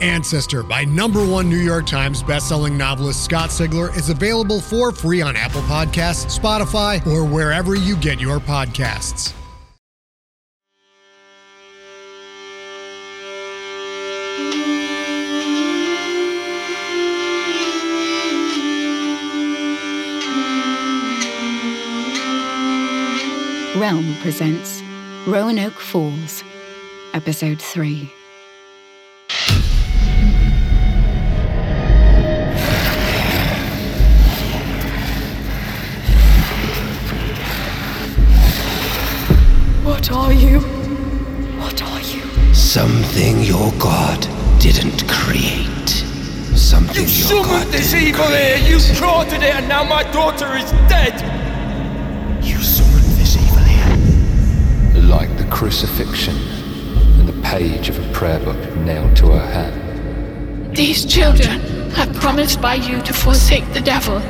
Ancestor by number one New York Times bestselling novelist Scott Sigler is available for free on Apple Podcasts, Spotify, or wherever you get your podcasts. Realm presents Roanoke Falls, Episode 3. What are you? What are you? Something your god didn't create. Something You your god summoned this didn't evil here! create. You plotted it and now my daughter is dead! You summoned this evil here. like the crucifixion and the page of a prayer book nailed to her hand. These children are promised by you to forsake the devil.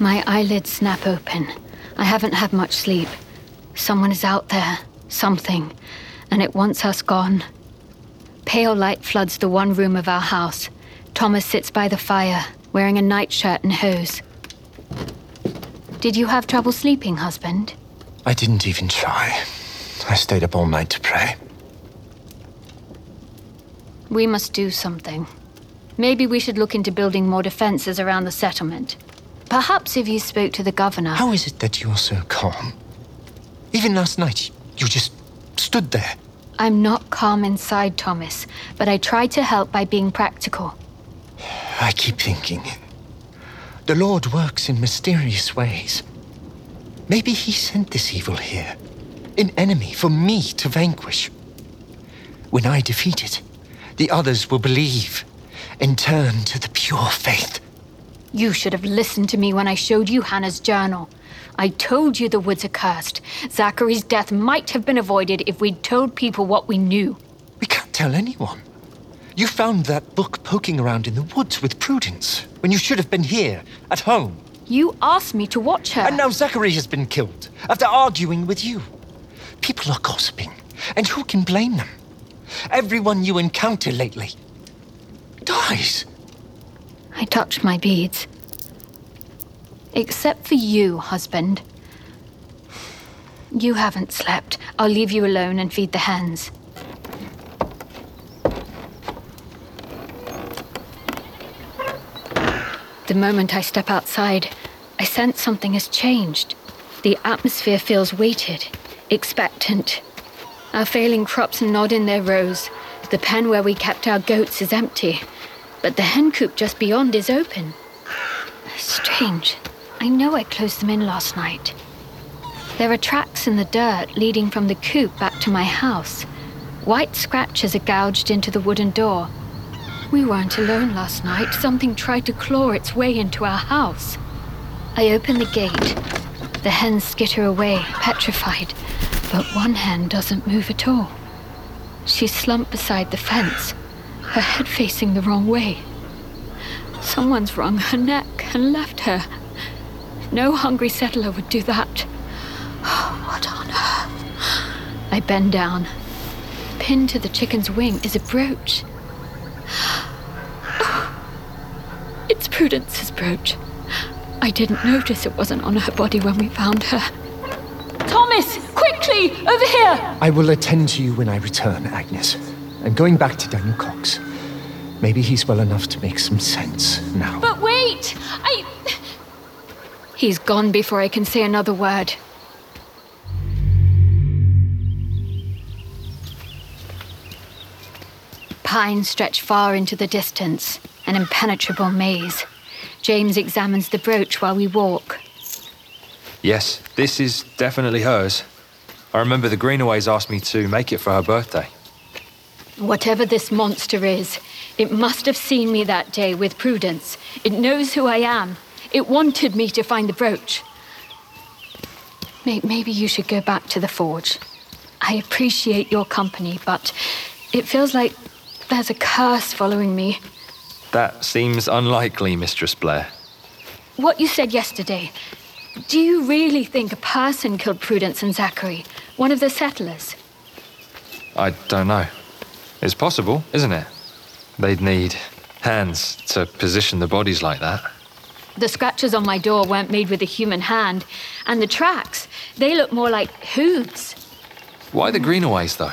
My eyelids snap open. I haven't had much sleep. Someone is out there, something, and it wants us gone. Pale light floods the one room of our house. Thomas sits by the fire, wearing a nightshirt and hose. Did you have trouble sleeping, husband? I didn't even try. I stayed up all night to pray. We must do something. Maybe we should look into building more defenses around the settlement. Perhaps if you spoke to the governor. How is it that you're so calm? Even last night, you just stood there. I'm not calm inside, Thomas, but I try to help by being practical. I keep thinking. The Lord works in mysterious ways. Maybe He sent this evil here, an enemy for me to vanquish. When I defeat it, the others will believe and turn to the pure faith. You should have listened to me when I showed you Hannah's journal. I told you the woods are cursed. Zachary's death might have been avoided if we'd told people what we knew. We can't tell anyone. You found that book poking around in the woods with Prudence when you should have been here, at home. You asked me to watch her. And now Zachary has been killed after arguing with you. People are gossiping, and who can blame them? Everyone you encounter lately dies. I touched my beads. Except for you, husband. You haven't slept. I'll leave you alone and feed the hens. The moment I step outside, I sense something has changed. The atmosphere feels weighted, expectant. Our failing crops nod in their rows. The pen where we kept our goats is empty, but the hen coop just beyond is open. Strange. I know I closed them in last night. There are tracks in the dirt leading from the coop back to my house. White scratches are gouged into the wooden door. We weren't alone last night. Something tried to claw its way into our house. I open the gate. The hens skitter away, petrified, but one hen doesn't move at all. She's slumped beside the fence, her head facing the wrong way. Someone's wrung her neck and left her. No hungry settler would do that. Oh, what on earth? I bend down. Pinned to the chicken's wing is a brooch. It's Prudence's brooch. I didn't notice it wasn't on her body when we found her. Thomas, quickly, over here! I will attend to you when I return, Agnes. I'm going back to Daniel Cox. Maybe he's well enough to make some sense now. But wait! I. He's gone before I can say another word. Pines stretch far into the distance, an impenetrable maze. James examines the brooch while we walk. Yes, this is definitely hers. I remember the Greenaways asked me to make it for her birthday. Whatever this monster is, it must have seen me that day with Prudence. It knows who I am. It wanted me to find the brooch. Maybe you should go back to the forge. I appreciate your company, but it feels like there's a curse following me. That seems unlikely, Mistress Blair. What you said yesterday. Do you really think a person killed Prudence and Zachary? One of the settlers? I don't know. It's possible, isn't it? They'd need hands to position the bodies like that. The scratches on my door weren't made with a human hand, and the tracks, they look more like hooves. Why the Greenaways, though?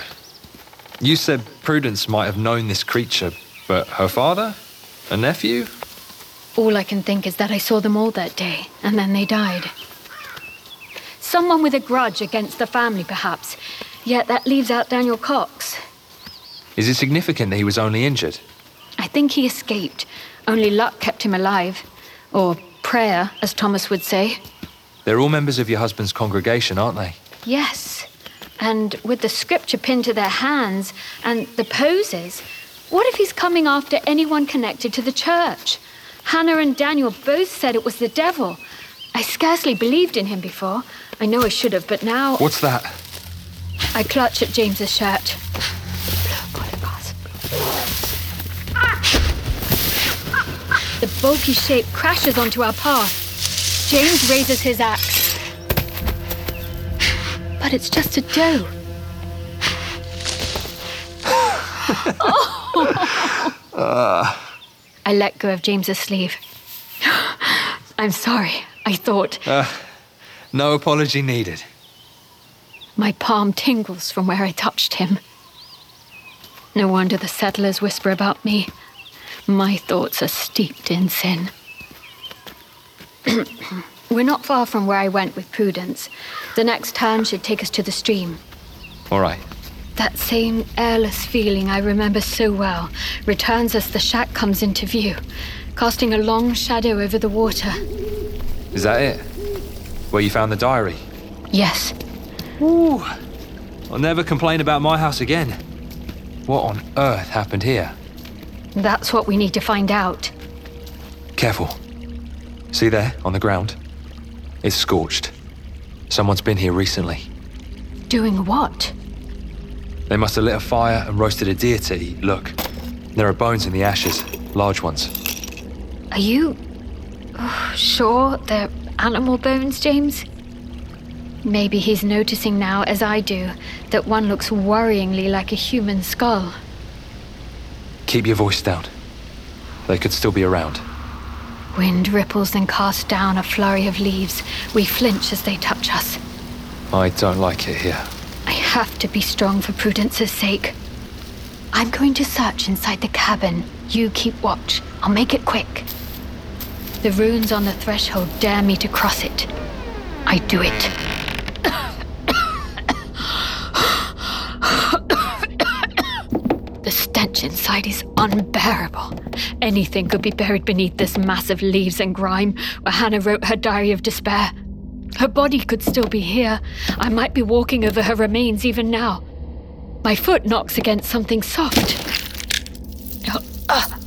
You said Prudence might have known this creature, but her father? A nephew? All I can think is that I saw them all that day, and then they died. Someone with a grudge against the family, perhaps. Yet that leaves out Daniel Cox. Is it significant that he was only injured? I think he escaped. Only luck kept him alive. Or prayer, as Thomas would say. They're all members of your husband's congregation, aren't they? Yes. And with the scripture pinned to their hands and the poses, what if he's coming after anyone connected to the church? Hannah and Daniel both said it was the devil. I scarcely believed in him before. I know I should have, but now What's that? I clutch at James's shirt. The bulky shape crashes onto our path. James raises his axe. But it's just a doe. I let go of James's sleeve. I'm sorry. I thought uh, No apology needed. my palm tingles from where I touched him. No wonder the settlers whisper about me. My thoughts are steeped in sin. We're not far from where I went with Prudence. The next turn should take us to the stream. All right. That same airless feeling I remember so well returns as the shack comes into view, casting a long shadow over the water. Is that it? Where you found the diary? Yes, Ooh. I'll never complain about my house again. What on earth happened here? That's what we need to find out. Careful. See there, on the ground? It's scorched. Someone's been here recently. Doing what? They must have lit a fire and roasted a deer to eat. Look, there are bones in the ashes, large ones. Are you oh, sure they're animal bones, James? Maybe he's noticing now, as I do, that one looks worryingly like a human skull. Keep your voice down. They could still be around. Wind ripples and casts down a flurry of leaves. We flinch as they touch us. I don't like it here. I have to be strong for Prudence's sake. I'm going to search inside the cabin. You keep watch. I'll make it quick. The runes on the threshold dare me to cross it. I do it. The stench inside is unbearable. Anything could be buried beneath this mass of leaves and grime where Hannah wrote her diary of despair. Her body could still be here. I might be walking over her remains even now. My foot knocks against something soft. Oh, ah.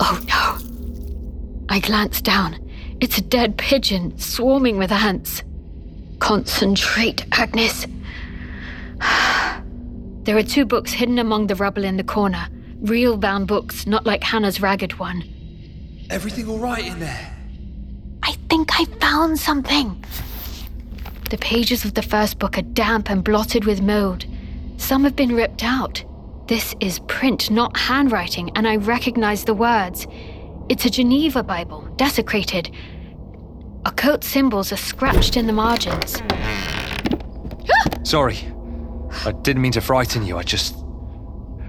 oh no. I glance down. It's a dead pigeon swarming with ants. Concentrate, Agnes. There are two books hidden among the rubble in the corner Real bound books, not like Hannah's ragged one. Everything all right in there? I think I found something. The pages of the first book are damp and blotted with mold. Some have been ripped out. This is print, not handwriting, and I recognize the words. It's a Geneva Bible, desecrated. Occult symbols are scratched in the margins. Sorry. I didn't mean to frighten you. I just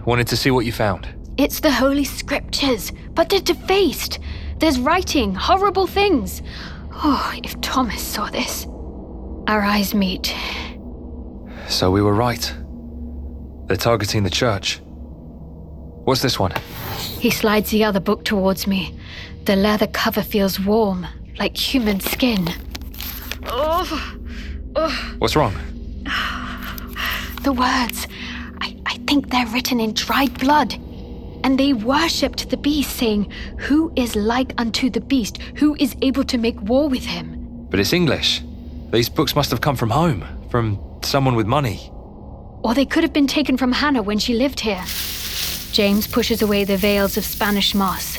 wanted to see what you found. It's the Holy Scriptures, but they're defaced. There's writing, horrible things. Oh, if Thomas saw this. Our eyes meet. So we were right. They're targeting the church. What's this one? He slides the other book towards me. The leather cover feels warm, like human skin. Oh, oh. What's wrong? the words. I, think they're written in dried blood. And they worshipped the beast, saying, Who is like unto the beast? Who is able to make war with him? But it's English. These books must have come from home, from someone with money. Or they could have been taken from Hannah when she lived here. James pushes away the veils of Spanish moss.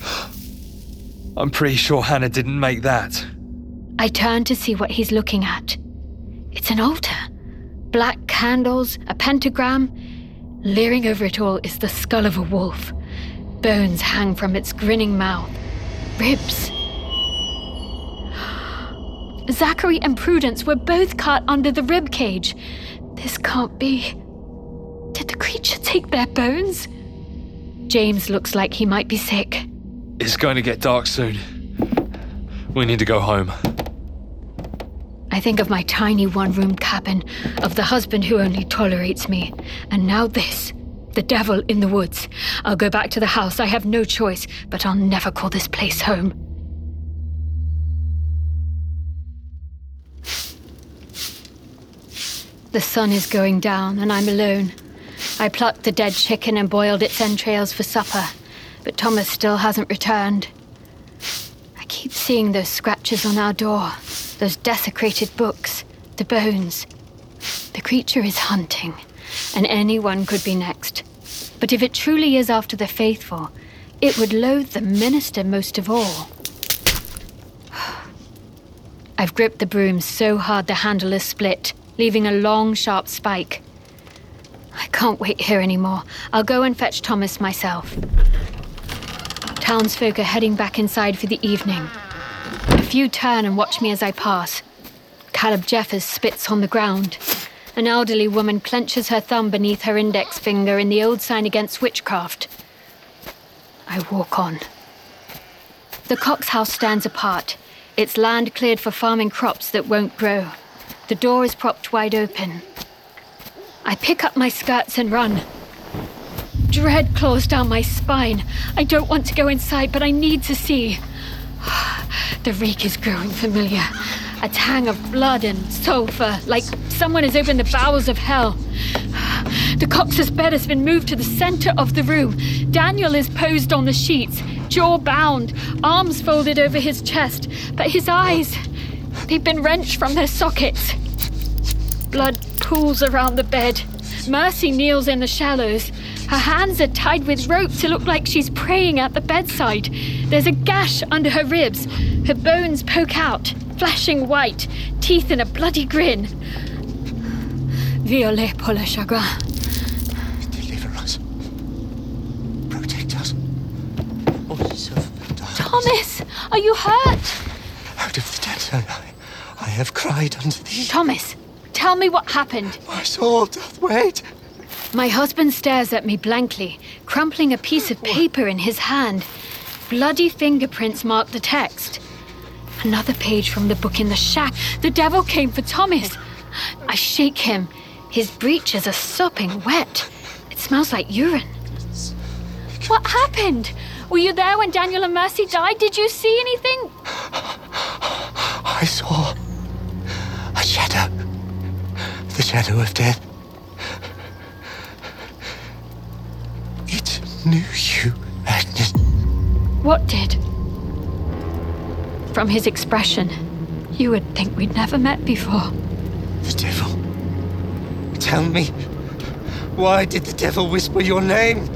I'm pretty sure Hannah didn't make that. I turn to see what he's looking at. It's an altar. Black candles, a pentagram. Leering over it all is the skull of a wolf. Bones hang from its grinning mouth. Ribs. Zachary and Prudence were both cut under the rib cage. This can't be. Did the creature take their bones? James looks like he might be sick. It's going to get dark soon. We need to go home. I think of my tiny one room cabin, of the husband who only tolerates me, and now this. The devil in the woods. I'll go back to the house. I have no choice, but I'll never call this place home. The sun is going down, and I'm alone. I plucked the dead chicken and boiled its entrails for supper, but Thomas still hasn't returned. I keep seeing those scratches on our door, those desecrated books, the bones. The creature is hunting, and anyone could be next. But if it truly is after the faithful, it would loathe the minister most of all. I've gripped the broom so hard the handle is split, leaving a long, sharp spike. I can't wait here anymore. I'll go and fetch Thomas myself. Townsfolk are heading back inside for the evening. Few turn and watch me as I pass. Caleb Jeffers spits on the ground. An elderly woman clenches her thumb beneath her index finger in the old sign against witchcraft. I walk on. The Cox house stands apart, its land cleared for farming crops that won't grow. The door is propped wide open. I pick up my skirts and run. Dread claws down my spine. I don't want to go inside, but I need to see. The reek is growing familiar. A tang of blood and sulfur, like someone has opened the bowels of hell. The Cox's bed has been moved to the center of the room. Daniel is posed on the sheets, jaw bound, arms folded over his chest, but his eyes, they've been wrenched from their sockets. Blood pools around the bed. Mercy kneels in the shallows. Her hands are tied with rope to look like she's praying at the bedside. There's a gash under her ribs. Her bones poke out, flashing white, teeth in a bloody grin. Violet pour le chagrin. Deliver us. Protect us. Voice of the darkness. Thomas, are you hurt? Out of the depths I, I have cried unto thee. Thomas, tell me what happened. My soul doth wait. My husband stares at me blankly, crumpling a piece of paper in his hand. Bloody fingerprints mark the text. Another page from the book in the shack. The devil came for Thomas. I shake him. His breeches are sopping wet. It smells like urine. What happened? Were you there when Daniel and Mercy died? Did you see anything? I saw a shadow. The shadow of death. It knew you, Agnes. What did? From his expression, you would think we'd never met before. The devil. Tell me, why did the devil whisper your name?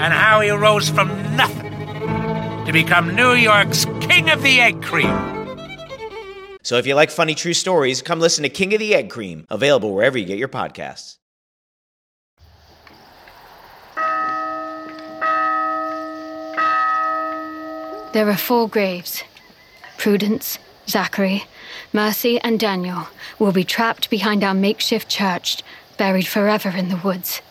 and how he rose from nothing to become New York's King of the Egg Cream. So if you like funny true stories, come listen to King of the Egg Cream, available wherever you get your podcasts. There are four graves. Prudence, Zachary, Mercy, and Daniel will be trapped behind our makeshift church, buried forever in the woods.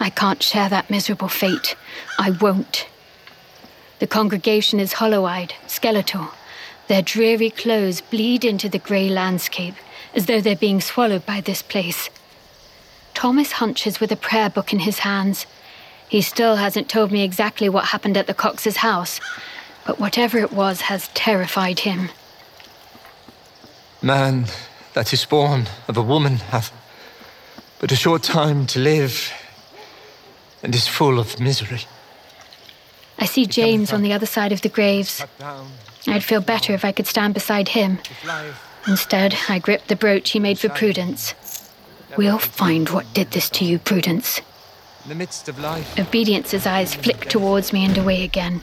I can't share that miserable fate. I won't. The congregation is hollow eyed, skeletal. Their dreary clothes bleed into the grey landscape, as though they're being swallowed by this place. Thomas hunches with a prayer book in his hands. He still hasn't told me exactly what happened at the Cox's house, but whatever it was has terrified him. Man that is born of a woman hath but a short time to live and is full of misery. I see James on the other side of the graves. I'd feel better if I could stand beside him. Instead, I grip the brooch he made for Prudence. We'll find what did this to you, Prudence. In the midst of life, Obedience's eyes flick towards me and away again.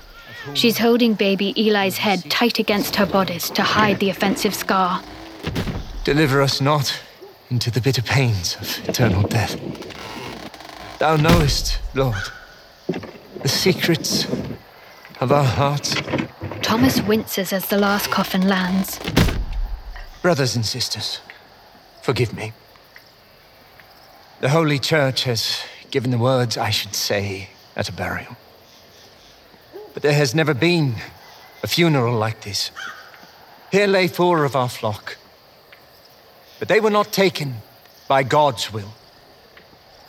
She's holding baby Eli's head tight against her bodice to hide the offensive scar. deliver us not into the bitter pains of eternal death. Thou knowest, Lord, the secrets of our hearts. Thomas winces as the last coffin lands. Brothers and sisters, forgive me. The Holy Church has given the words I should say at a burial. But there has never been a funeral like this. Here lay four of our flock. But they were not taken by God's will.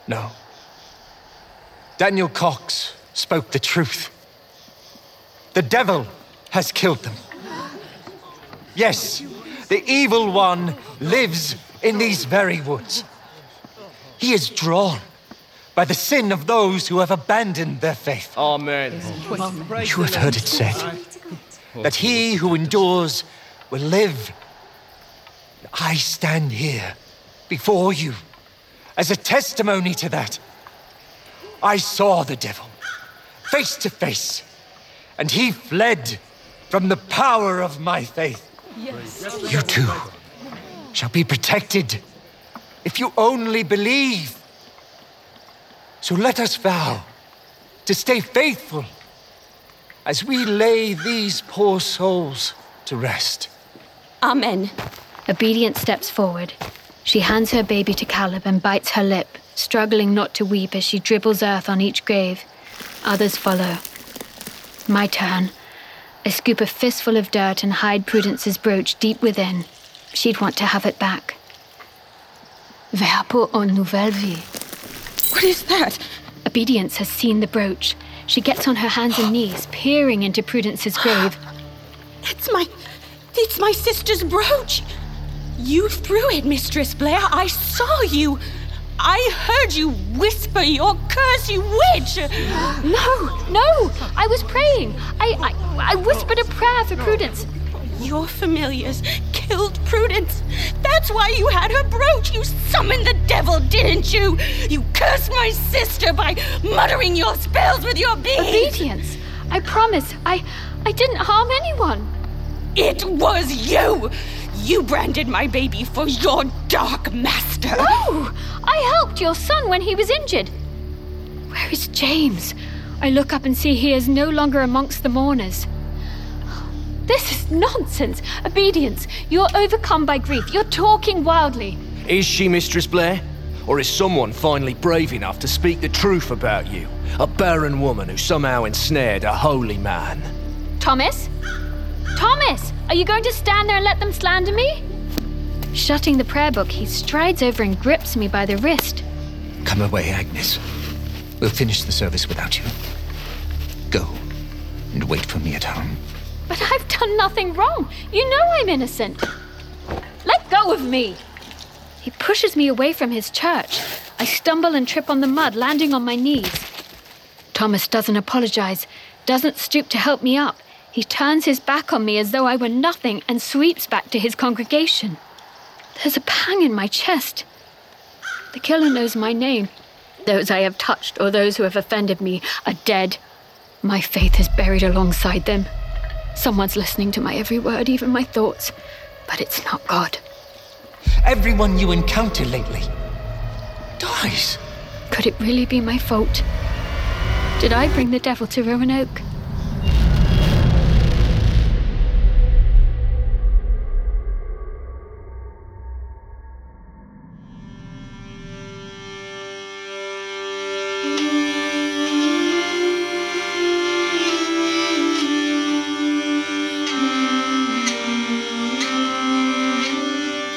No. Daniel Cox spoke the truth. The devil has killed them. Yes, the evil one lives in these very woods. He is drawn by the sin of those who have abandoned their faith. Amen. You have heard it said that he who endures will live. I stand here before you as a testimony to that. I saw the devil face to face, and he fled from the power of my faith. Yes. You too shall be protected if you only believe. So let us vow to stay faithful as we lay these poor souls to rest. Amen. Obedience steps forward. She hands her baby to Caleb and bites her lip, struggling not to weep as she dribbles earth on each grave. Others follow. My turn. I scoop a fistful of dirt and hide Prudence's brooch deep within. She'd want to have it back. Vers pour une nouvelle vie. What is that? Obedience has seen the brooch. She gets on her hands and knees, peering into Prudence's grave. It's my. It's my sister's brooch. You threw it, Mistress Blair. I saw you. I heard you whisper your curse, you witch! No, no! I was praying. I, I, I whispered a prayer for Prudence. Your familiars killed Prudence. That's why you had her brooch. You summoned the devil, didn't you? You cursed my sister by muttering your spells with your beads. Obedience. I promise. I, I didn't harm anyone. It was you! You branded my baby for your dark master! No! I helped your son when he was injured. Where is James? I look up and see he is no longer amongst the mourners. This is nonsense. Obedience. You're overcome by grief. You're talking wildly. Is she Mistress Blair? Or is someone finally brave enough to speak the truth about you? A barren woman who somehow ensnared a holy man. Thomas? Thomas! Are you going to stand there and let them slander me? Shutting the prayer book, he strides over and grips me by the wrist. Come away, Agnes. We'll finish the service without you. Go and wait for me at home. But I've done nothing wrong. You know I'm innocent. Let go of me. He pushes me away from his church. I stumble and trip on the mud, landing on my knees. Thomas doesn't apologize, doesn't stoop to help me up. He turns his back on me as though I were nothing and sweeps back to his congregation. There's a pang in my chest. The killer knows my name. Those I have touched or those who have offended me are dead. My faith is buried alongside them. Someone's listening to my every word, even my thoughts. But it's not God. Everyone you encounter lately dies. Could it really be my fault? Did I bring the devil to Roanoke?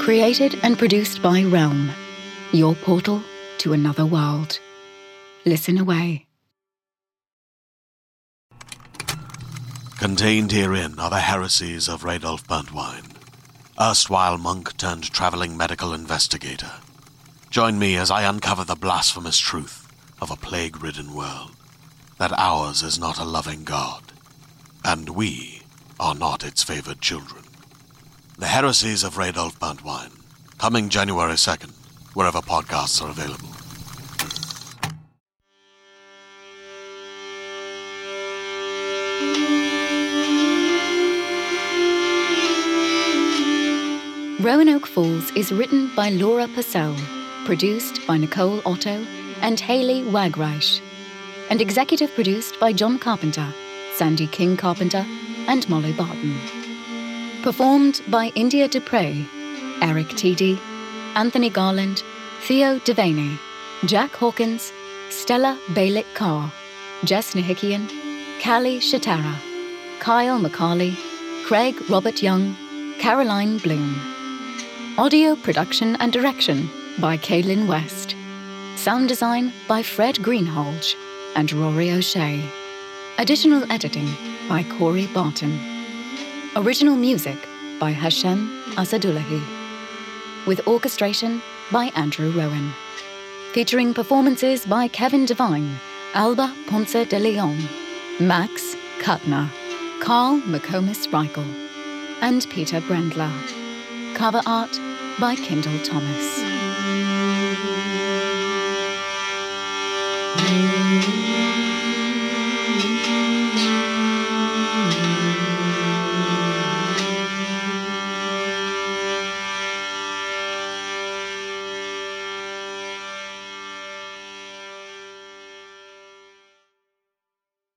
Created and produced by Realm, your portal to another world. Listen away. Contained herein are the heresies of Radolf Burntwine, erstwhile monk turned traveling medical investigator. Join me as I uncover the blasphemous truth of a plague ridden world that ours is not a loving God, and we are not its favored children. The Heresies of Radolf Burntwine, coming January 2nd, wherever podcasts are available. Roanoke Falls is written by Laura Purcell, produced by Nicole Otto and Haley Wagreich, and executive produced by John Carpenter, Sandy King Carpenter, and Molly Barton. Performed by India Dupre, Eric Tiede, Anthony Garland, Theo Devaney, Jack Hawkins, Stella Balick Carr, Jess Nahikian, Callie Shatara, Kyle McCarley, Craig Robert Young, Caroline Bloom. Audio production and direction by Kaylin West. Sound design by Fred Greenhalgh and Rory O'Shea. Additional editing by Corey Barton. Original music by Hashem Assadullahi. With orchestration by Andrew Rowan. Featuring performances by Kevin Devine, Alba Ponce de Leon, Max Kutner, Carl McComas Reichel, and Peter Brendler. Cover art by Kendall Thomas.